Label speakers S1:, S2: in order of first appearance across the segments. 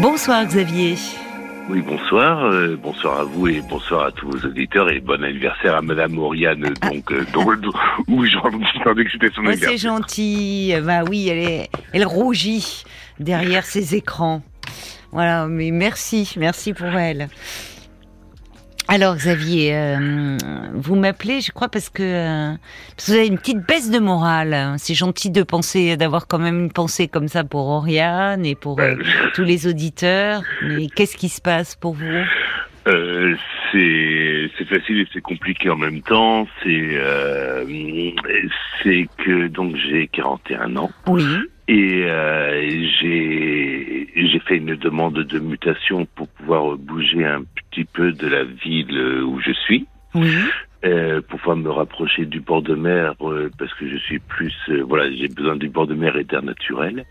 S1: Bonsoir Xavier.
S2: Oui, bonsoir. Euh, bonsoir à vous et bonsoir à tous vos auditeurs et bon anniversaire à Madame Oriane,
S1: Ah.
S2: donc, euh, dont, où j'entendais que c'était son
S1: Oh, c'est gentil. Bah oui, elle, est, elle rougit derrière ses écrans. Voilà, mais merci, merci pour elle. Alors Xavier, euh, vous m'appelez, je crois, parce que, euh, parce que vous avez une petite baisse de morale. C'est gentil de penser, d'avoir quand même une pensée comme ça pour Oriane et pour euh,
S2: Ouais.
S1: tous les auditeurs. Mais qu'est-ce qui se passe pour vous?
S2: Euh, c'est c'est facile et c'est compliqué en même temps. C'est euh, c'est que donc j'ai 41 ans
S1: Oui.
S2: Et euh, j'ai j'ai fait une demande de mutation pour pouvoir bouger un petit peu de la ville où je suis.
S1: Oui.
S2: Euh, pour pouvoir me rapprocher du bord de mer euh, parce que je suis plus euh, voilà j'ai besoin du bord de mer et d'air naturel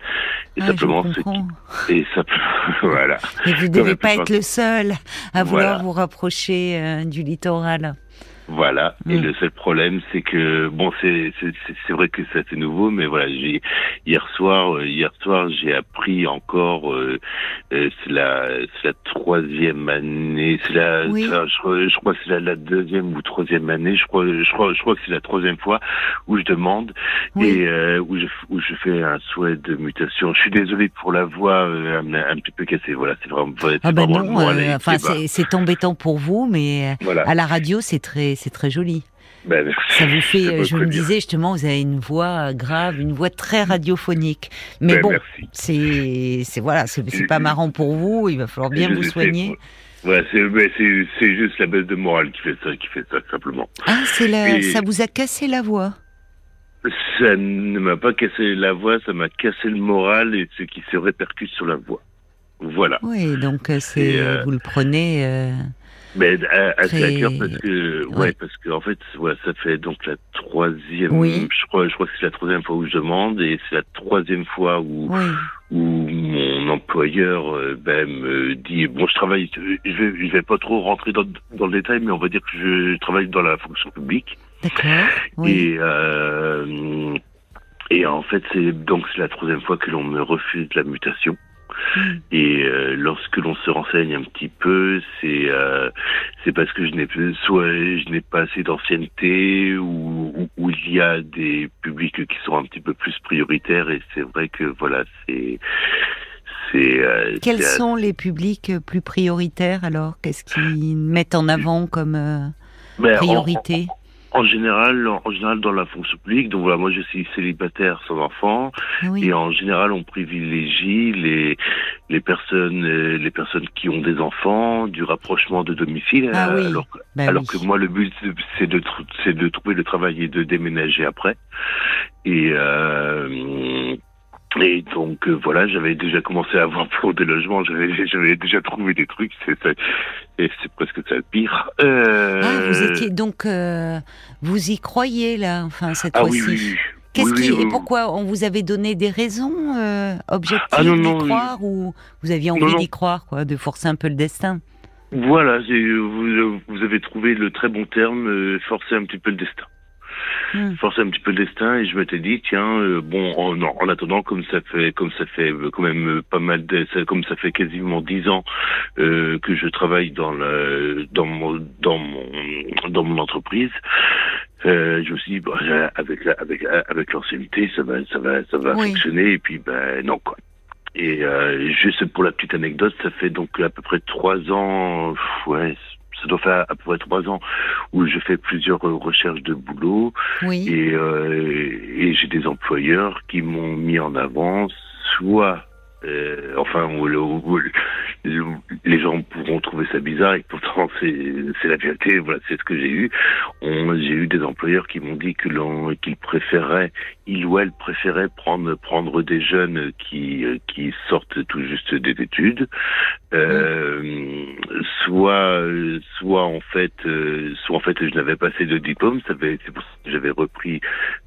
S2: et
S1: Ah,
S2: simplement
S1: je
S2: ce qui et ça voilà
S1: Et vous ne devez pas être le seul à vouloir
S2: Voilà.
S1: vous rapprocher euh, du littoral.
S2: Voilà et
S1: Mm.
S2: le seul problème c'est que bon c'est c'est c'est- vrai que ça c'est nouveau mais voilà j'ai hier soir euh, hier soir j'ai appris encore euh, euh, c'est la c'est la troisième année c'est la
S1: Oui.
S2: la- je, crois- je crois c'est la, la deuxième ou troisième année je crois je crois je crois que c'est la troisième fois où je demande
S1: Oui.
S2: et euh, où je où je fais un souhait de mutation. Je suis désolé pour la voix euh, un, un petit peu cassée. Voilà, c'est vraiment
S1: Ah ben
S2: le
S1: non, euh, enfin
S2: c'est
S1: embêtant pour vous, mais
S2: voilà.
S1: à la radio c'est très c'est très joli.
S2: Ben.
S1: Ça vous fait, euh, je me
S2: dire.
S1: disais justement, vous avez une voix grave, une voix très radiophonique. Mais
S2: Ben,
S1: bon, c'est c'est voilà, c'est pas marrant pour vous. Il va falloir bien
S2: Je
S1: vous soigner.
S2: Voilà, c'est juste la baisse de morale qui fait ça, qui fait ça simplement.
S1: Ah, c'est la, ça vous a cassé la voix?
S2: Ça ne m'a pas cassé la voix, ça m'a cassé le moral et ce qui se répercute sur la voix. Voilà.
S1: Oui, donc euh, c'est
S2: euh,
S1: vous le prenez. euh,
S2: Mais à, assez à
S1: Très-
S2: cœur parce que ouais,
S1: Ouais.
S2: parce que en fait ouais, ça fait donc la troisième
S1: Oui.
S2: je crois je crois que c'est la troisième fois où je demande et c'est la troisième fois où
S1: Oui,
S2: où mon employeur euh, ben, me dit bon je travaille je vais je vais pas trop rentrer dans dans le détail mais on va dire que je travaille dans la fonction publique
S1: d'accord. Oui.
S2: et euh, et en fait c'est donc c'est la troisième fois que l'on me refuse la mutation. Et euh, lorsque l'on se renseigne un petit peu, c'est euh, c'est parce que je n'ai soit je n'ai pas assez d'ancienneté ou, ou, ou il y a des publics qui sont un petit peu plus prioritaires. Et c'est vrai que voilà c'est euh,
S1: Quels
S2: c'est-
S1: sont les publics plus prioritaires alors? Qu'est-ce qu'ils mettent en avant comme euh,
S2: ben, en-
S1: priorité?
S2: En, général, en, en général dans la fonction publique, donc voilà, moi je suis célibataire sans enfant.
S1: Oui.
S2: Et en général, on privilégie les les personnes euh, les personnes qui ont des enfants, du rapprochement de domicile.
S1: Ah oui.
S2: Alors, que-
S1: Bah
S2: alors
S1: oui.
S2: que moi, le but c'est de c'est de trouver le travail et de déménager après. Et euh, et donc euh, voilà, j'avais déjà commencé à avoir pour des logements. J'avais j'avais déjà trouvé des trucs. C'est ça- et c'est presque ça le pire. Euh,
S1: Ah, vous étiez donc euh, vous y croyez là, enfin cette
S2: ah
S1: fois-ci.
S2: oui oui. oui.
S1: Qu'est-ce qui et pourquoi on vous avait donné des raisons euh, objectives
S2: Ah,
S1: d'y croire ou vous aviez envie d'y croire quoi, de forcer un peu le destin?
S2: Voilà, vous, vous avez trouvé le très bon terme, euh, forcer un petit peu le destin.
S1: Hmm.
S2: Forcer un petit peu le destin et je m'étais dit tiens euh, bon en, en attendant comme ça fait comme ça fait euh, quand même euh, pas mal de comme ça fait quasiment dix ans euh, que je travaille dans le dans mon dans mon dans mon entreprise euh, je me suis dit bon, euh, avec la, avec avec l'ancienneté ça va ça va ça va
S1: Oui.
S2: fonctionner et puis ben non quoi et euh, juste pour la petite anecdote, ça fait donc à peu près trois ans, ouais, ça doit faire à peu près trois ans où je fais plusieurs euh, recherches de boulot
S1: Oui.
S2: et, euh, et j'ai des employeurs qui m'ont mis en avant soit euh, enfin les gens pourront trouver ça bizarre et pourtant c'est la vérité. Voilà c'est ce que j'ai eu. J'ai eu des employeurs qui m'ont dit que qu'ils préféraient il ou elle préférait prendre prendre des jeunes qui sortent tout juste des études. Euh, soit soit en fait euh, soit en fait je n'avais pas assez de diplôme c'est pour ça que j'avais repris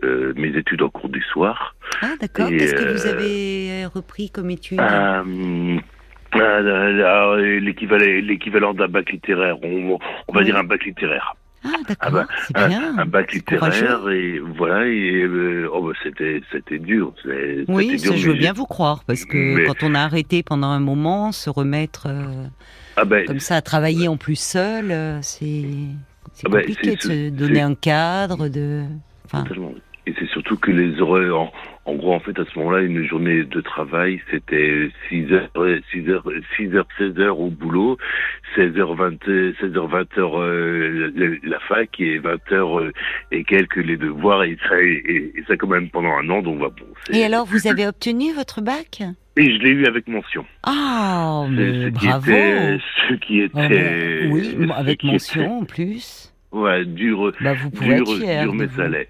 S2: mes études en cours du soir
S1: Ah d'accord. Qu'est-ce que vous
S2: euh,
S1: avez repris comme étude
S2: euh, euh, euh, l'équivalent d'un bac littéraire on, on va
S1: Oui.
S2: dire un bac littéraire
S1: Ah, d'accord, bah, c'est bien.
S2: Un, bac littéraire et voilà et euh, oh, bah, c'était c'était dur.
S1: Oui, dur, je veux bien vous croire parce que quand on a arrêté pendant un moment, se remettre euh, ah, ben, comme ça à travailler en plus seul, euh, c'est ah, ben, compliqué de se donner un cadre de.
S2: Enfin... Surtout que les horaires, en gros, en fait, à ce moment-là, une journée de travail, c'était 6 heures, 6 heures, 6 heures, 16 heures au boulot, 16 h 20, 16 h 20 heures la fac et 20 heures euh, et quelques les devoirs et ça, et, ça quand même pendant un an, donc va bon.
S1: Et alors, vous avez obtenu votre bac?
S2: Et je l'ai eu avec mention.
S1: Ah, mais bravo.
S2: ce qui était.
S1: Oui, avec mention en plus.
S2: Ouais, dur, bah, vous pouvez dur, dur mais ça l'est.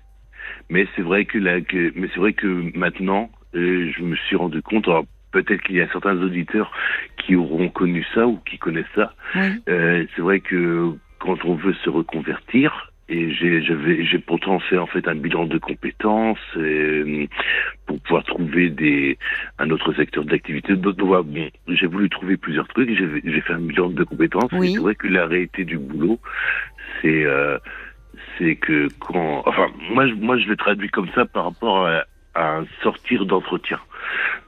S2: Mais c'est vrai que, là, que mais c'est vrai que maintenant, euh, je me suis rendu compte. peut-être qu'il y a certains auditeurs qui auront connu ça ou qui connaissent ça. Euh, c'est vrai que quand on veut se reconvertir, et j'ai j'ai pourtant fait en fait un bilan de compétences euh, pour pouvoir trouver des un autre secteur d'activité. Bon, j'ai voulu trouver plusieurs trucs. J'ai fait un bilan de compétences. Oui. C'est vrai que la réalité du boulot, c'est euh, c'est que quand, enfin, moi, moi, je le traduis comme ça par rapport à, un sortir d'entretien.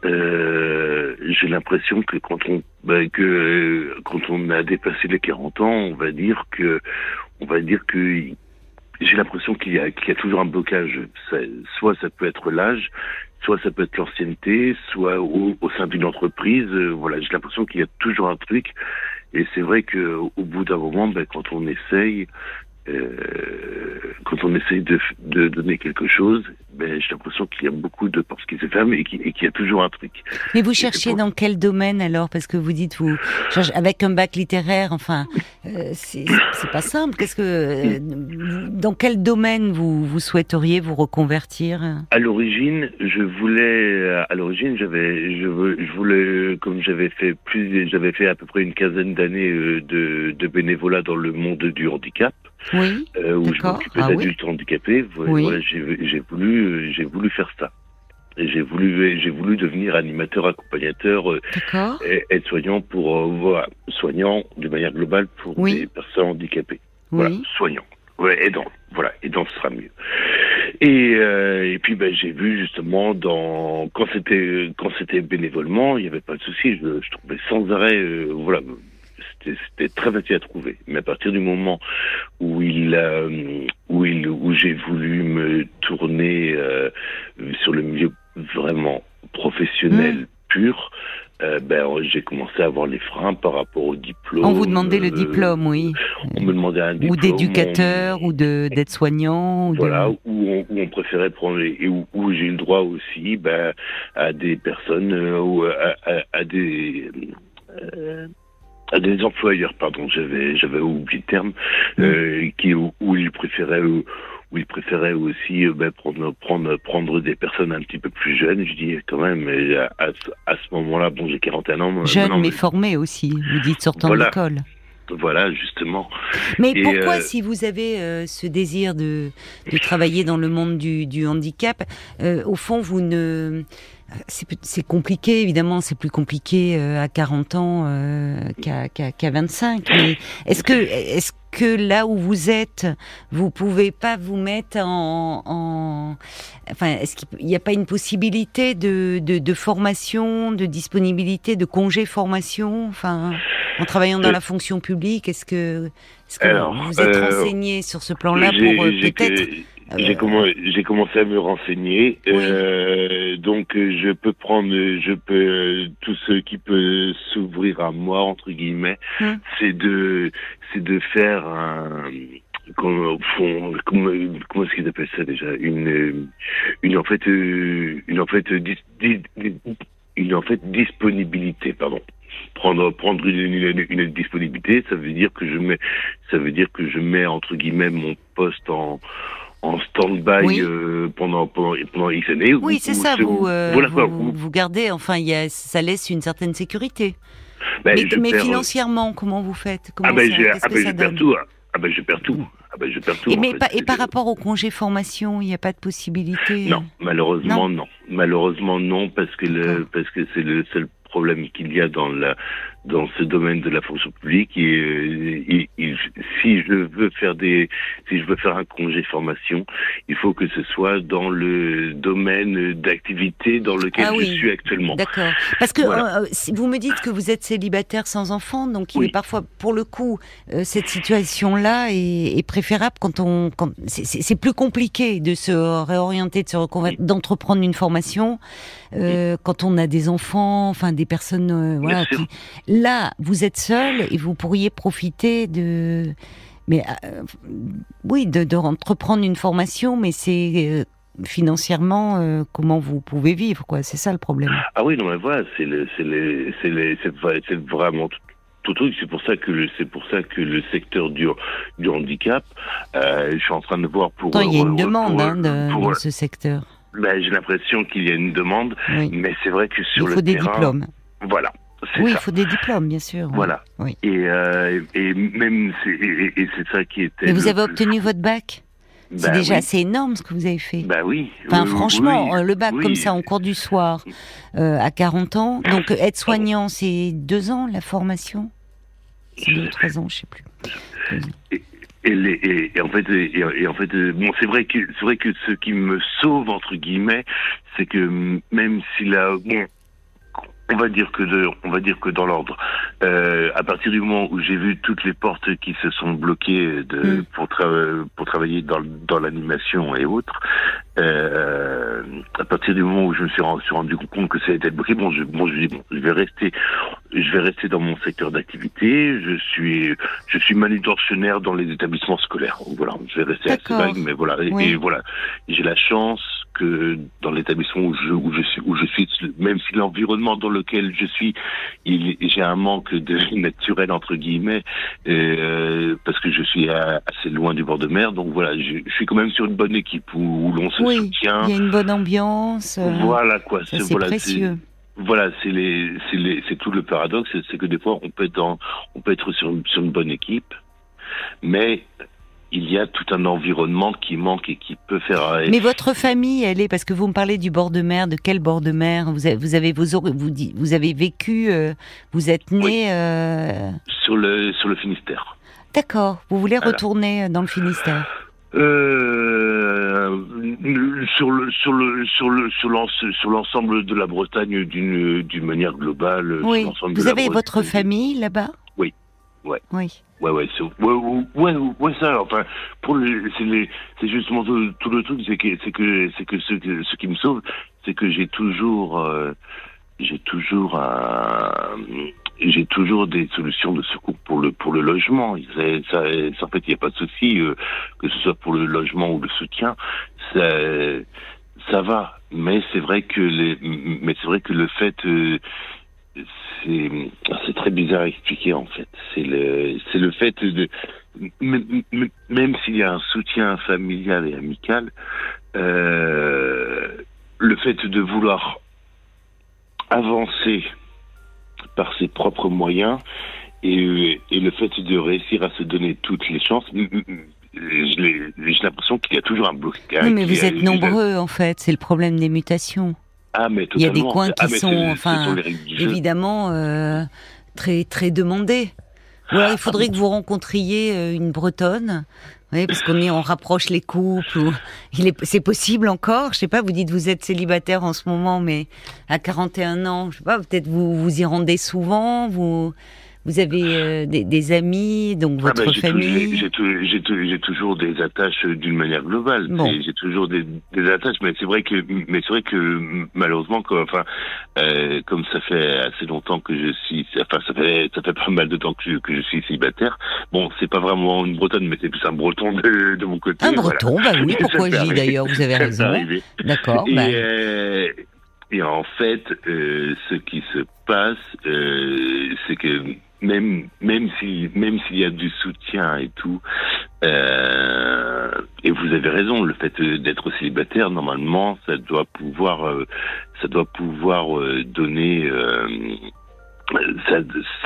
S2: Euh, j'ai l'impression que quand on, ben, que quand on a dépassé les 40 ans, on va dire que, on va dire que j'ai l'impression qu'il y a, qu'il y a toujours un blocage. soit ça peut être l'âge, soit ça peut être l'ancienneté, soit au, au sein d'une entreprise. Euh, voilà, j'ai l'impression qu'il y a toujours un truc. Et c'est vrai que au bout d'un moment, ben, quand on essaye, euh, quand on essaye de, de, donner quelque chose, ben, j'ai l'impression qu'il y a beaucoup de portes qui se ferment et qu'il y a toujours un truc.
S1: Mais vous cherchez dans quel domaine alors? Parce que vous dites, vous avec un bac littéraire, enfin, euh, c'est pas simple. Qu'est-ce que, euh, dans quel domaine vous, vous souhaiteriez vous reconvertir?
S2: À l'origine, je voulais, à l'origine, j'avais, je, je voulais, comme j'avais fait plus, j'avais fait à peu près une quinzaine d'années euh, de, de bénévolat dans le monde du handicap
S1: oui,
S2: euh, où je m'occupais ah d'adultes handicapés. Voilà, j'ai voulu, j'ai voulu faire ça. J'ai voulu, j'ai voulu devenir animateur, accompagnateur, euh, être soignant pour, euh, voilà, soignant de manière globale pour des personnes handicapées. Voilà, soignant. Ouais, aidant. Voilà, aidant ce sera mieux. Et, euh, et puis ben, j'ai vu justement dans quand c'était quand c'était bénévolement, il n'y avait pas de souci. Je, je trouvais sans arrêt, euh, voilà, c'était très facile à trouver. Mais à partir du moment où il, euh, où il, où j'ai voulu me tourner euh, sur le milieu vraiment professionnel mmh. pur, euh, ben, j'ai commencé à avoir les freins par rapport au diplôme.
S1: On vous demandait le diplôme, oui.
S2: On me demandait un diplôme.
S1: Ou d'éducateur, ou d'aide-soignant.
S2: Voilà, où, on, où, on, préférait prendre, et où, où j'ai eu le droit aussi ben, à des personnes, ou à, à, à des des employeurs, pardon, j'avais j'avais oublié le terme, euh, qui où, ils préféraient où, ils préféraient aussi euh, ben, prendre prendre prendre des personnes un petit peu plus jeunes. Je dis quand même, à, à ce moment-là, bon, j'ai 41 ans.
S1: Jeunes mais formés aussi. Vous dites sortant de l'école.
S2: Voilà, justement.
S1: Mais pourquoi, euh, si vous avez ce désir de, de travailler dans le monde du, du handicap, au fond, vous ne c'est compliqué, évidemment, c'est plus compliqué euh, à 40 ans euh, qu'à 25. Mais est-ce que, est-ce que là où vous êtes, vous pouvez pas vous mettre en, enfin, est-ce qu'il n'y a pas une possibilité de, de, formation, de disponibilité, de congé formation, enfin, en travaillant dans euh, la fonction publique, est-ce que, est-ce que vous êtes renseigné sur ce plan-là pour peut-être
S2: j'ai j'ai commencé à me renseigner, euh, donc euh, je peux prendre, je peux euh, tout ce qui peut s'ouvrir à moi entre guillemets, hum. c'est de, c'est de faire un, comment, comment, comment est-ce qu'ils appellent ça déjà, une, une en fait, une en fait, une en fait disponibilité, pardon. Prendre prendre une, une, disponibilité ça veut dire que je mets ça veut dire que je mets entre guillemets mon poste en en stand-by euh, pendant, pendant, pendant X années.
S1: Oui, c'est ça, vous, euh, vous, vous, gardez, enfin, y a, ça laisse une certaine sécurité. Ben, mais, mais financièrement, comment vous faites? Comment
S2: Ah ben, ça, ah ben je perds tout. Hein. Ah ben, je perds tout. Ah ben, je perds tout.
S1: Et, mais et par rapport au congé formation, il n'y a pas de possibilité?
S2: Non, malheureusement non. non. Malheureusement non, parce que le, parce que c'est le seul problème qu'il y a dans la dans ce domaine de la fonction publique et, et, si je veux faire des si je veux faire un congé formation, il faut que ce soit dans le domaine d'activité dans lequel
S1: ah
S2: je suis actuellement.
S1: D'accord. Parce que euh, vous me dites que vous êtes célibataire sans enfant, donc il est parfois pour le coup euh, cette situation-là est, est, préférable quand on quand c'est plus compliqué de se réorienter, de se reconvertir, d'entreprendre une formation euh, quand on a des enfants, enfin des personnes euh, voilà. Qui... Là, vous êtes seul et vous pourriez profiter de, mais euh, oui, de, de entreprendre une formation, mais c'est euh, financièrement euh, comment vous pouvez vivre quoi. C'est ça le problème.
S2: Ah oui, non mais voilà, c'est le, c'est le, c'est le, c'est vraiment tout truc. C'est pour ça que le, c'est pour ça que le secteur du, du handicap, euh, je suis en train de voir pour.
S1: il y a une demande hein, de, dans ce secteur.
S2: Ben, j'ai l'impression qu'il y a une demande, mais c'est vrai que sur
S1: le
S2: terrain...
S1: Il faut des diplômes.
S2: Voilà.
S1: Oui,
S2: ça.
S1: il faut des diplômes, bien sûr.
S2: Voilà.
S1: Oui.
S2: Et, euh, et même, c'est, et, et c'est ça qui était...
S1: Mais vous avez obtenu votre bac? C'est
S2: bah,
S1: déjà
S2: oui.
S1: assez énorme ce que vous avez fait.
S2: Bah oui.
S1: Enfin,
S2: euh,
S1: franchement,
S2: oui,
S1: le bac comme ça en cours du soir euh, à 40 ans. Donc, être soignant, c'est deux ans la formation? C'est deux, trois ans, je sais plus.
S2: Et, et, les, et, et, en fait, et, en fait, euh, bon, c'est vrai que c'est vrai que ce qui me sauve entre guillemets, c'est que même si la, bon, on va dire que de, on va dire que dans l'ordre. Euh, à partir du moment où j'ai vu toutes les portes qui se sont bloquées de,
S1: Mm.
S2: pour, tra- pour travailler dans, dans l'animation et autres, euh, à partir du moment où je me suis rendu, compte que ça a été bloqué, bon, je, bon, je dis bon, je vais rester, je vais rester dans mon secteur d'activité. Je suis, je suis manutentionnaire dans les établissements scolaires. Voilà, je vais rester assez vague, mais voilà, et voilà, j'ai la chance que dans l'établissement où je, où je suis, où je suis, même si l'environnement dans lequel je suis, il, j'ai un manque de naturel entre guillemets, euh, parce que je suis à- assez loin du bord de mer, donc voilà, je, je suis quand même sur une bonne équipe où, où l'on se
S1: Oui,
S2: soutient.
S1: il y a une bonne ambiance. euh,
S2: Voilà quoi, c'est
S1: c'est
S2: voilà,
S1: précieux.
S2: c'est- voilà, c'est les, c'est les, c'est tout le paradoxe, c'est- que des fois on peut être dans, on peut être sur une, sur une bonne équipe, mais il y a tout un environnement qui manque et qui peut faire.
S1: Mais votre famille, elle est parce que vous me parlez du bord de mer. De quel bord de mer Vous avez, vous avez vos vous, avez vécu, euh, vous êtes né.
S2: Oui.
S1: euh,
S2: sur le sur le Finistère.
S1: D'accord. Vous voulez
S2: Voilà.
S1: retourner dans le Finistère?
S2: Euh, sur le sur le sur le sur l'en- sur l'ensemble de la Bretagne d'une d'une manière globale.
S1: Oui. Vous
S2: de la
S1: avez votre famille là-bas?
S2: Oui. Ouais.
S1: Oui.
S2: Ouais, ouais, c'est, ouais, ouais, ouais, ça, enfin, pour les, c'est les, c'est justement tout, tout le truc, c'est que, c'est que, c'est que ce, ce qui me sauve, c'est que j'ai toujours, euh, j'ai toujours un, j'ai toujours des solutions de secours pour le, pour le logement. C'est, ça, ça, en fait, il n'y a pas de souci, euh, que ce soit pour le logement ou le soutien, ça, ça va. Mais c'est vrai que les, mais c'est vrai que le fait, euh, c'est c'est très bizarre à expliquer en fait. C'est le c'est le fait de même, s'il y a un soutien familial et amical, euh, le fait de vouloir avancer par ses propres moyens et, et le fait de réussir à se donner toutes les chances, j'ai l'impression qu'il y a toujours un blocage.
S1: Oui, mais vous êtes nombreux en fait. C'est le problème des mutations.
S2: Ah, mais
S1: Il y a des coins qui
S2: Ah, mais
S1: sont, enfin. Évidemment, euh, très très demandés. Ou alors il faudrait que vous rencontriez euh, une Bretonne. Oui, parce qu'on on rapproche les couples. Ou, il est, c'est possible encore. Je sais pas. Vous dites vous êtes célibataire en ce moment, mais à 41 ans, je sais pas. Peut-être vous vous y rendez souvent. Vous vous avez euh, des, des amis, donc
S2: Ah
S1: votre
S2: tou-
S1: famille.
S2: J'ai tou- j'ai tou- j'ai toujours des attaches euh, d'une manière globale.
S1: Bon.
S2: J'ai toujours des, des attaches, mais c'est vrai que, mais c'est vrai que malheureusement, quoi, enfin, euh, comme ça fait assez longtemps que je suis, enfin, ça fait, ça fait pas mal de temps que je, que je suis célibataire. Bon, c'est pas vraiment une bretonne, mais c'est plus un breton de, de mon côté.
S1: Un
S2: voilà.
S1: breton, bah oui. Pourquoi
S2: peut
S1: je dis
S2: arriver.
S1: d'ailleurs Vous avez raison. D'accord.
S2: Et,
S1: bah,
S2: euh, et en fait, euh, ce qui se passe, euh, c'est que même même si même s'il y a du soutien et tout, euh, et vous avez raison, le fait d'être célibataire, normalement, ça doit pouvoir euh, ça doit pouvoir euh, donner ça,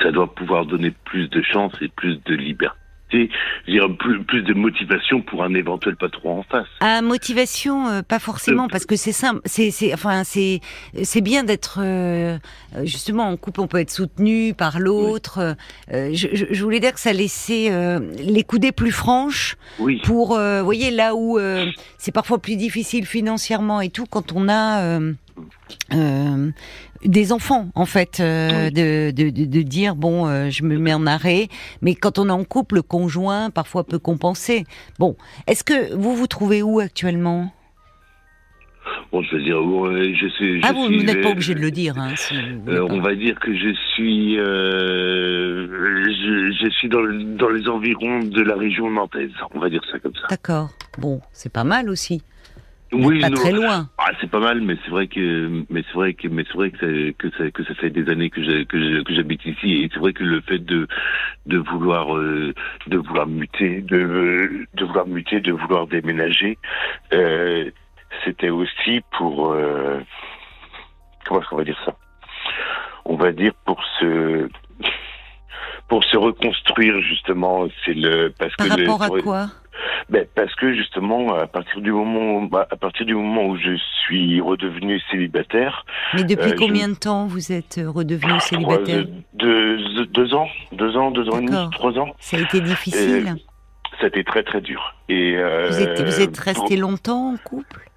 S2: ça doit pouvoir donner plus de chance et plus de liberté plus, plus de motivation pour un éventuel patron en face.
S1: Ah, motivation, euh, pas forcément, euh, parce que c'est simple. C'est, c'est, enfin, c'est, c'est bien d'être euh, justement en couple. On peut être soutenu par l'autre. Je, je, voulais dire que ça laissait les coudées plus franches.
S2: Oui.
S1: Pour, vous voyez, là où c'est parfois plus difficile financièrement et tout, quand on a euh, des enfants en fait euh, de, de, de, dire bon euh, je me mets en arrêt mais quand on est en couple le conjoint parfois peut compenser bon est-ce que vous vous trouvez où actuellement?
S2: Bon, je veux dire, je sais.
S1: ah, vous, n'êtes pas obligé de le dire. Hein,
S2: on va dire que je suis, je, je, suis dans, dans les environs de la région nantaise. On va dire ça comme ça.
S1: D'accord. Bon, c'est pas mal aussi oui, pas très loin.
S2: Ah, c'est pas mal, mais c'est vrai que, mais c'est vrai que, mais c'est vrai que ça, que ça, que ça fait des années que que j'habite ici, et c'est vrai que le fait de, de vouloir, euh, de vouloir muter, de, de vouloir muter, de vouloir déménager, euh, c'était aussi pour, euh, comment est-ce qu'on va dire ça? On va dire pour se, pour se reconstruire justement. C'est le
S1: parce Par que rapport à quoi?
S2: Ben, parce que justement, à partir du moment, bah, à partir du moment où je suis redevenu célibataire.
S1: Mais depuis euh, combien de temps vous êtes redevenu célibataire
S2: deux, deux, ans, deux ans, deux ans et demi, trois ans.
S1: Ça a été difficile.
S2: ça a été très très dur. Et euh,
S1: vous êtes, vous êtes resté longtemps en couple?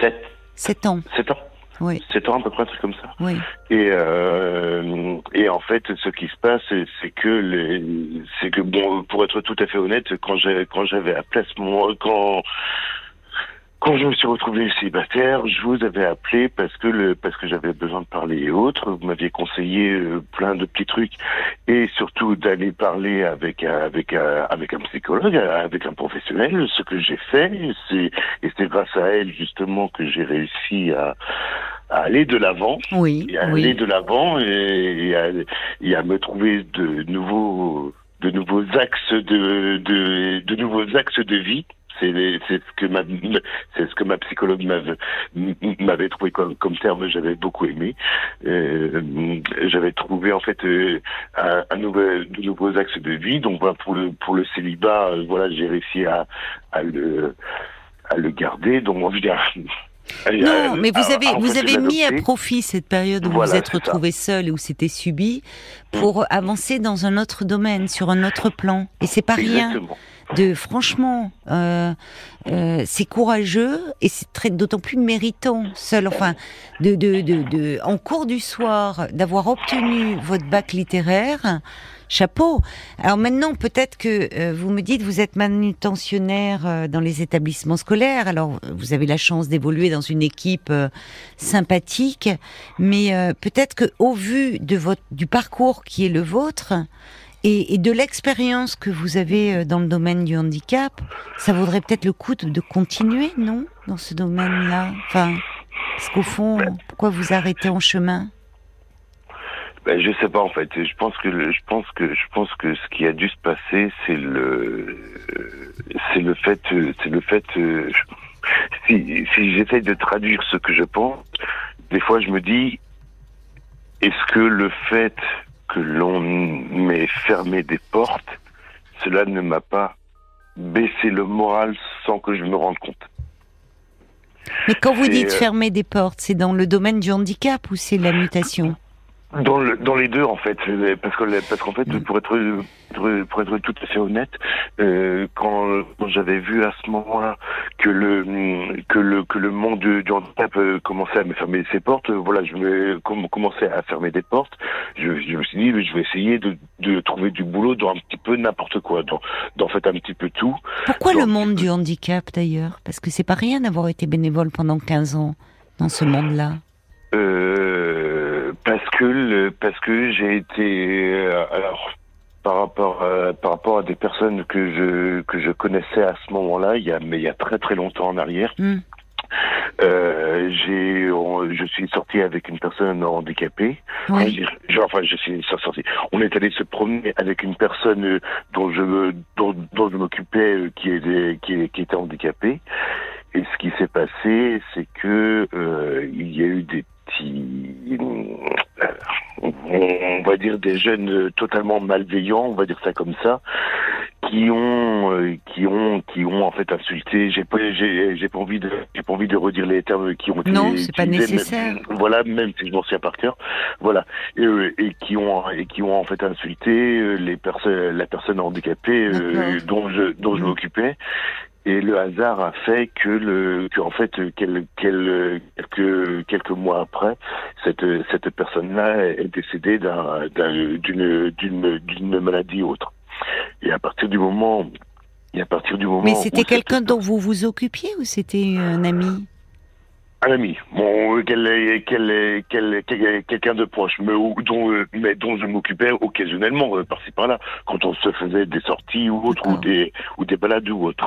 S2: Sept.
S1: Sept ans.
S2: Sept ans.
S1: Oui.
S2: 7 ans à peu près, un truc comme ça.
S1: Oui.
S2: Et, euh, et en fait, ce qui se passe, c'est que les, c'est que bon, pour être tout à fait honnête, quand j'ai, quand j'avais appelé à ce moment, quand quand je me suis retrouvé célibataire, je vous avais appelé parce que le parce que j'avais besoin de parler et autres. Vous m'aviez conseillé euh, plein de petits trucs et surtout d'aller parler avec avec avec un psychologue, avec un professionnel. Ce que j'ai fait, c'est et c'est grâce à elle justement que j'ai réussi à à aller de l'avant,
S1: oui,
S2: à aller de l'avant et, à, et à me trouver de nouveaux de nouveaux axes de, de, de nouveaux axes de vie c'est ce que ma c'est ce que ma psychologue m'avait trouvé comme, comme terme j'avais beaucoup aimé. Euh, j'avais trouvé en fait euh, un, un nouvel de nouveaux axes de vie. Donc voilà pour le pour le célibat euh, voilà j'ai réussi à, à le à le garder. Donc on dire
S1: non, mais vous avez, vous avez mis à profit cette période où vous vous êtes retrouvé seul et où c'était subi pour mm. avancer dans un autre domaine, sur un autre plan. Et c'est pas rien de franchement, euh, euh, c'est courageux et c'est très d'autant plus méritant, seul, enfin, de, de, de, de en cours du soir, d'avoir obtenu votre bac littéraire. Chapeau. Alors maintenant, peut-être que euh, vous me dites, vous êtes manutentionnaire euh, dans les établissements scolaires. Alors, vous avez la chance d'évoluer dans une équipe euh, sympathique, mais peut-être que au vu de votre du parcours qui est le vôtre, et, de l'expérience que vous avez euh, dans le domaine du handicap, ça vaudrait peut-être le coup de, continuer, non Dans ce domaine-là? Enfin, parce qu'au fond, pourquoi vous arrêtez en chemin?
S2: Ben, je sais pas en fait. Je pense que je pense que je pense que ce qui a dû se passer, c'est le c'est le fait c'est le fait euh, si si j'essaye de traduire ce que je pense, des fois je me dis est-ce que le fait que l'on m'ait fermé des portes, cela ne m'a pas baissé le moral sans que je me rende compte.
S1: Mais quand vous dites euh, fermer des portes, c'est dans le domaine du handicap ou c'est la mutation?
S2: Dans, le, dans les deux en fait, parce que parce qu'en fait pour être pour être tout à fait honnête, euh, quand, quand j'avais vu à ce moment-là que le que le que le monde du, handicap euh, commençait à me fermer ses portes, voilà, je me commençais à fermer des portes. Je, je me suis dit, je vais essayer de, de trouver du boulot dans un petit peu n'importe quoi, dans, dans fait un petit peu tout.
S1: Pourquoi le monde du handicap d'ailleurs? Parce que c'est pas rien d'avoir été bénévole pendant 15 ans dans ce monde-là.
S2: Euh, parce que le, parce que j'ai été euh, alors par rapport à, par rapport à des personnes que je que je connaissais à ce moment-là, il y a mais il y a très très longtemps en arrière. Hmm. Euh, j'ai, je suis sorti avec une personne handicapée.
S1: Oui.
S2: Enfin, je suis sorti. On est allé se promener avec une personne dont je dont, dont je m'occupais, euh, qui était qui, qui était handicapée. Et ce qui s'est passé, c'est que euh, il y a eu des on va dire des jeunes totalement malveillants, on va dire ça comme ça, qui ont euh, qui ont qui ont en fait insulté. J'ai pas j'ai j'ai pas envie de j'ai pas envie de redire les termes qui ont
S1: été non c'est pas nécessaire.
S2: voilà même si je m'en souviens par cœur voilà. Et, euh, et, qui ont et qui ont en fait insulté euh, les personnes la personne handicapée dont je dont je mm. m'occupais et le hasard a fait que le que en fait quel, quel, quelques quelques mois après cette cette personne là est décédée d'un d'une d'une d'une maladie autre et à partir du moment, et à partir du moment.
S1: Mais c'était quelqu'un dont vous vous occupiez ou c'était un ami?
S2: Un ami, bon, quelqu'un de proche, mais dont, mais dont je m'occupais occasionnellement, euh, par-ci par-là, quand on se faisait des sorties ou autres, ou des, ou des balades ou autres.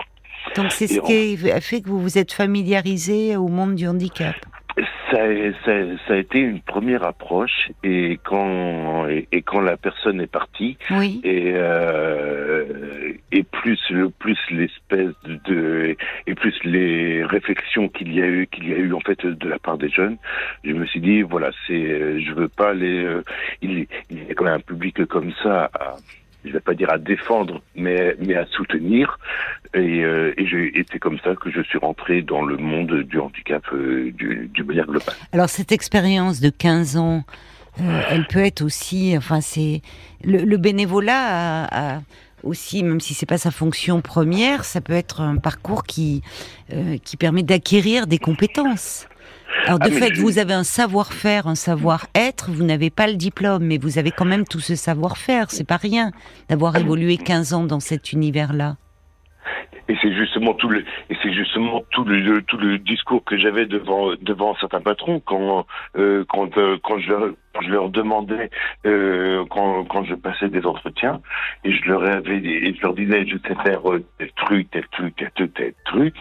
S1: Donc c'est ce qui a fait que vous vous êtes familiarisé au monde du handicap
S2: ça, ça, ça, a été une première approche et quand et, quand la personne est partie
S1: oui.
S2: et euh, et plus le plus l'espèce de et plus les réflexions qu'il y a eu qu'il y a eu en fait de la part des jeunes, je me suis dit voilà c'est je veux pas les euh, il, il y a quand même un public comme ça à, je vais pas dire à défendre, mais, mais à soutenir. Et, euh, c'est comme ça que je suis rentré dans le monde du handicap euh, du, du manière globale.
S1: Alors cette expérience de 15 ans, euh, elle peut être aussi, enfin c'est le, bénévolat a, aussi, même si c'est pas sa fonction première, ça peut être un parcours qui euh, qui permet d'acquérir des compétences. Alors de ah, fait, vous avez un savoir-faire, un savoir-être, vous n'avez pas le diplôme, mais vous avez quand même tout ce savoir-faire, c'est pas rien d'avoir évolué 15 ans dans cet univers-là.
S2: Et c'est justement tout le, et c'est justement tout le, tout le discours que j'avais devant, devant certains patrons quand, euh, quand, euh, quand je, je leur demandais, euh, quand, quand je passais des entretiens, et je leur avais, et je leur disais, je sais faire tel truc, tel truc, tel, tel truc,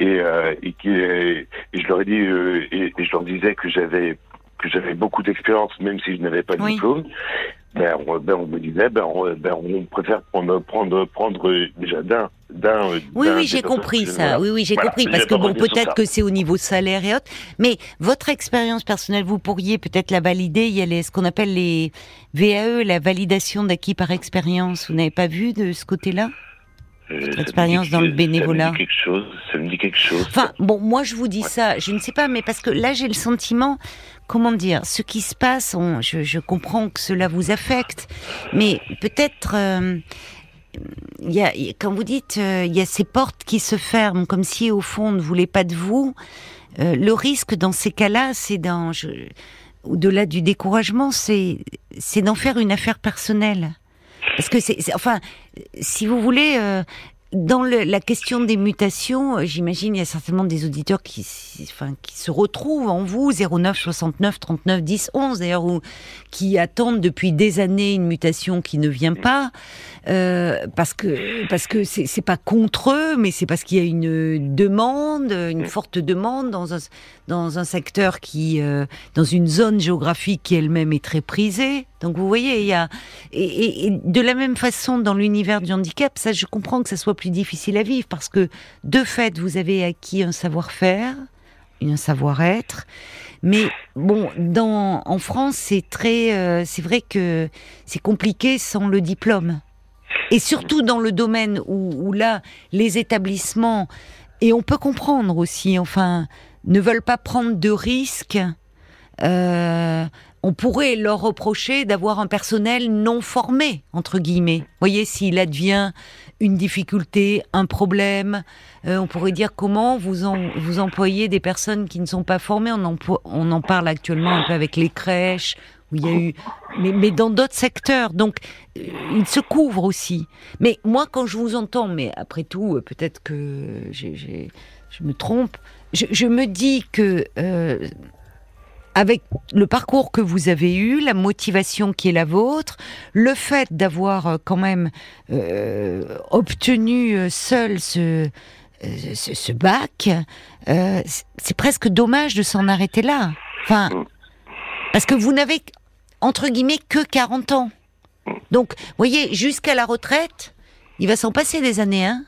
S2: et, et, qui, et je leur ai dit, et, je leur disais que j'avais que j'avais beaucoup d'expérience, même si je n'avais pas de diplôme ben, on, ben, on me disait, ben, on, ben, on préfère prendre, prendre, prendre déjà d'un. d'un
S1: oui, oui, j'ai compris ça. Oui, oui, j'ai compris. Parce que bon, peut-être que c'est au niveau salaire et autres. Mais votre expérience personnelle, vous pourriez peut-être la valider. Il y a ce qu'on appelle les VAE, la validation d'acquis par expérience. Vous n'avez pas vu de ce côté-là?
S2: Euh,
S1: expérience dans le bénévolat.
S2: Ça me dit quelque chose. Ça me dit quelque chose.
S1: Enfin, bon, moi je vous dis ça, je ne sais pas, mais parce que là j'ai le sentiment, comment dire, ce qui se passe, je, je, comprends que cela vous affecte, mais peut-être. Euh, il y a, quand vous dites, euh, il y a ces portes qui se ferment, comme si au fond on ne voulait pas de vous. le risque dans ces cas-là, c'est dans, au-delà du découragement, c'est, c'est d'en faire une affaire personnelle. Parce que c'est, enfin, si vous voulez, euh, dans la question des mutations, euh, j'imagine il y a certainement des auditeurs qui, enfin, qui se retrouvent en vous, 09 69 39 10 11 d'ailleurs, ou qui attendent depuis des années une mutation qui ne vient pas, euh, parce que parce que c'est pas contre eux, mais c'est parce qu'il y a une demande, une forte demande dans un dans un secteur qui, euh, dans une zone géographique qui elle-même est très prisée. Donc vous voyez, il y a et, de la même façon dans l'univers du handicap, ça je comprends que ça soit plus difficile à vivre parce que de fait vous avez acquis un savoir-faire, un savoir-être. Mais bon, dans, en France, c'est très, euh, c'est vrai que c'est compliqué sans le diplôme. Et surtout dans le domaine où, où, là, les établissements, et on peut comprendre aussi, enfin, ne veulent pas prendre de risques. Euh, on pourrait leur reprocher d'avoir un personnel non formé, entre guillemets. Vous voyez, s'il advient une difficulté, un problème, euh, on pourrait dire comment vous, vous employez des personnes qui ne sont pas formées. On en, parle actuellement un peu avec les crèches, où il y a eu, mais, dans d'autres secteurs. Donc, euh, il se couvre aussi. Mais moi, quand je vous entends, mais après tout, euh, peut-être que je me trompe, je, me dis que avec le parcours que vous avez eu, la motivation qui est la vôtre, le fait d'avoir euh, quand même euh, obtenu euh, seul ce, ce, bac, c'est presque dommage de s'en arrêter là. Enfin, parce que vous n'avez entre guillemets que 40 ans. Donc, voyez, jusqu'à la retraite, il va s'en passer des années, hein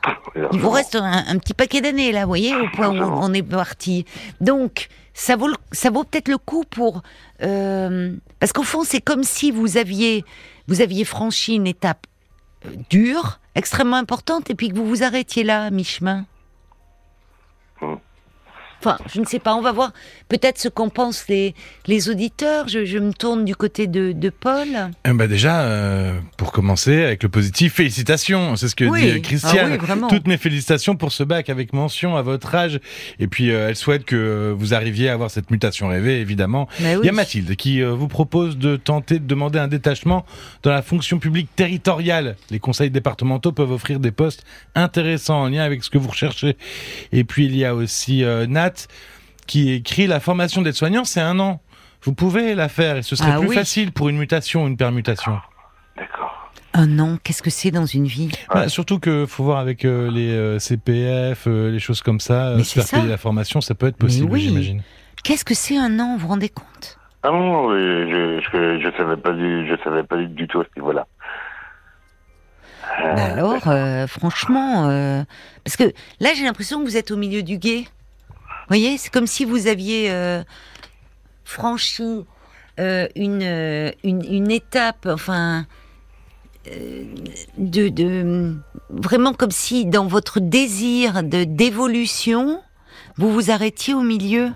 S1: Il vous reste un, petit paquet d'années là, vous voyez, au point où on est parti. Donc, ça vaut, peut-être le coup pour, euh, parce qu'au fond, c'est comme si vous aviez, vous aviez franchi une étape euh, dure, extrêmement importante, et puis que vous vous arrêtiez là, à mi-chemin. Enfin, je ne sais pas, on va voir peut-être ce qu'en pensent les, les auditeurs. Je, me tourne du côté de, de Paul.
S3: Eh ben déjà, euh, pour commencer, avec le positif, félicitations. C'est ce que dit Christiane. Ah Toutes mes félicitations pour ce bac avec mention à votre âge. Et puis, euh, elle souhaite que vous arriviez à avoir cette mutation rêvée, évidemment. Il y a Mathilde qui euh, vous propose de tenter de demander un détachement dans la fonction publique territoriale. Les conseils départementaux peuvent offrir des postes intéressants en lien avec ce que vous recherchez. Et puis, il y a aussi Nat qui écrit la formation d'aide-soignant, c'est un an. Vous pouvez la faire et ce serait ah plus facile pour une mutation ou une permutation.
S2: D'accord.
S1: Un an, qu'est-ce que c'est dans une vie?
S3: Bah, Surtout que faut voir avec euh, les euh, CPF, euh, les choses comme ça, Mais se faire payer la formation, ça peut être possible, oui. j'imagine.
S1: Qu'est-ce que c'est un an, vous vous rendez compte?
S2: Ah non, je, je, savais pas du, je savais pas du tout à ce niveau-là.
S1: Bah alors, franchement, parce que là j'ai l'impression que vous êtes au milieu du guet voyez, c'est comme si vous aviez euh, franchi euh, une, euh, une, une, étape, enfin, de, de, vraiment comme si dans votre désir de d'évolution, vous vous arrêtiez au milieu.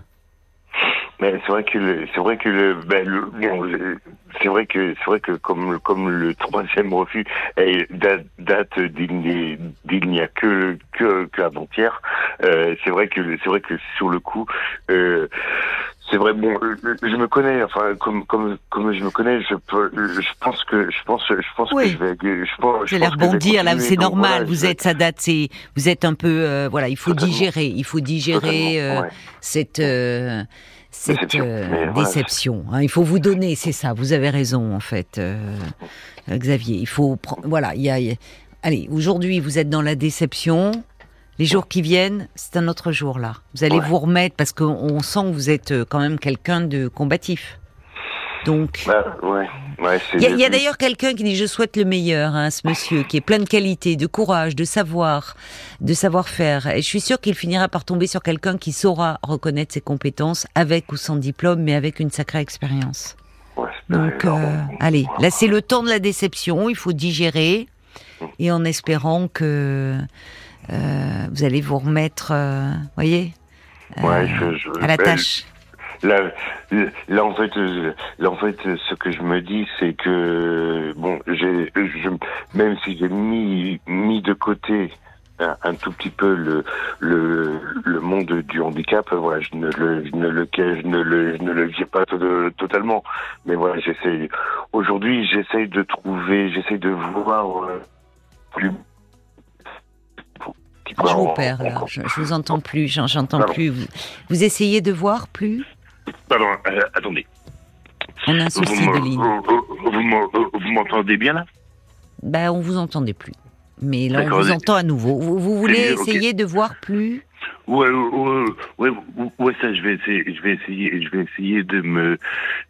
S2: Mais c'est vrai que c'est vrai que le, ben, le, c'est vrai que c'est vrai que comme comme le troisième refus date, date d'il n'y a que que, que avant-hier, euh, c'est vrai que c'est vrai que sur le coup. Euh, c'est vrai, bon, je me connais, enfin, comme comme comme je me connais, je peux, je pense que je pense, je pense que je vais, je pense.
S1: Je vais rebondir là, c'est normal. vous êtes, ça date, c'est, vous êtes un peu, euh, voilà, il faut digérer, il faut digérer euh, cette. Euh, cette déception. Euh, déception hein. il faut vous donner, c'est ça. Vous avez raison en fait, euh, Xavier. Il faut, voilà, il y a, allez, aujourd'hui vous êtes dans la déception. Les jours qui viennent, c'est un autre jour là. Vous allez vous remettre parce qu'on sent que vous êtes euh, quand même quelqu'un de combatif. Donc,
S2: bah, ouais,
S1: il y a, d'ailleurs quelqu'un qui dit je souhaite le meilleur à hein, ce monsieur qui est plein de qualité, de courage, de savoir, de savoir-faire. Et je suis sûre qu'il finira par tomber sur quelqu'un qui saura reconnaître ses compétences avec ou sans diplôme, mais avec une sacrée expérience. Donc, euh, allez, là c'est le temps de la déception. Il faut digérer et en espérant que euh, vous allez vous remettre, euh, voyez, à la tâche
S2: là, là en fait, là en fait, ce que je me dis, c'est que bon, j'ai, je, même si j'ai mis mis de côté un, tout petit peu le, le, le monde du handicap, voilà, je ne le, je ne le, je ne le, je ne le vis pas totalement, mais voilà, j'essaie. Aujourd'hui, j'essaye de trouver, j'essaye de voir euh, plus
S1: je vous perds là, je, je vous entends plus, j'entends plus. Vous, vous essayez de voir plus?
S2: Pardon, euh, attendez.
S1: On a un souci.
S2: Vous m'entendez bien là?
S1: Ben, on vous entendait plus. Mais là, on vous entend à nouveau. Vous, voulez essayer de voir plus?
S2: Ouais, ouais, ouais, ça, je vais essayer, je vais essayer, je vais essayer de me,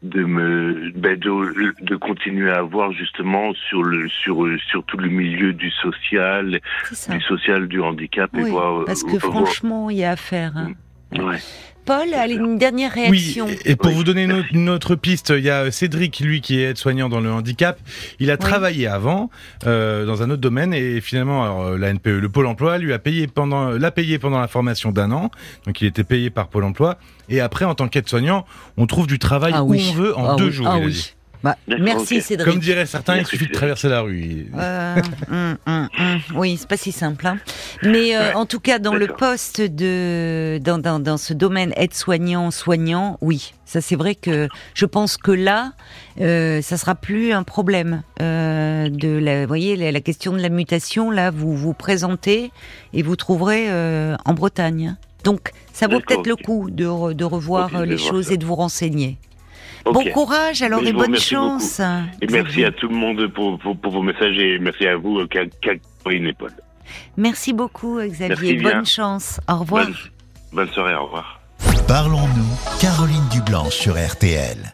S2: de me, ben de, de, continuer à voir justement sur le, sur, sur tout le milieu du social, du social, du handicap
S1: oui, et voir. Parce que franchement, il y a à faire. Hein. Ouais. Paul, allez, une dernière réaction.
S3: Oui, et pour vous donner une autre, piste, il y a Cédric, lui, qui est aide-soignant dans le handicap. Il a travaillé avant euh, dans un autre domaine et finalement, alors, euh, la NPE, le Pôle Emploi, lui a payé pendant, l'a payé pendant la formation d'un an. Donc, il était payé par Pôle Emploi. Et après, en tant qu'aide-soignant, on trouve du travail ah où on veut en ah deux jours. Ah oui.
S1: Bah, merci Cédric.
S3: Comme dirait certains, il suffit de traverser la rue.
S1: Euh, hum, hum, hum. Oui, c'est pas si simple. Hein. Mais euh, en tout cas, dans le poste de, dans, dans, dans ce domaine aide-soignant, soignant, oui, ça c'est vrai que je pense que là, euh, ça sera plus un problème de la, vous voyez, la, la, question de la mutation. Là, vous vous présentez et vous trouverez en Bretagne. Donc, ça vaut peut-être le coup de, de revoir les choses et de vous renseigner. Bon courage alors et bonne chance.
S2: Et merci à tout le monde pour, pour, vos messages et merci à vous, Catherine et Paul.
S1: Merci beaucoup Xavier, bonne chance. Au revoir.
S2: bonne soirée, au revoir.
S4: Parlons-nous, Caroline Dublanche sur RTL.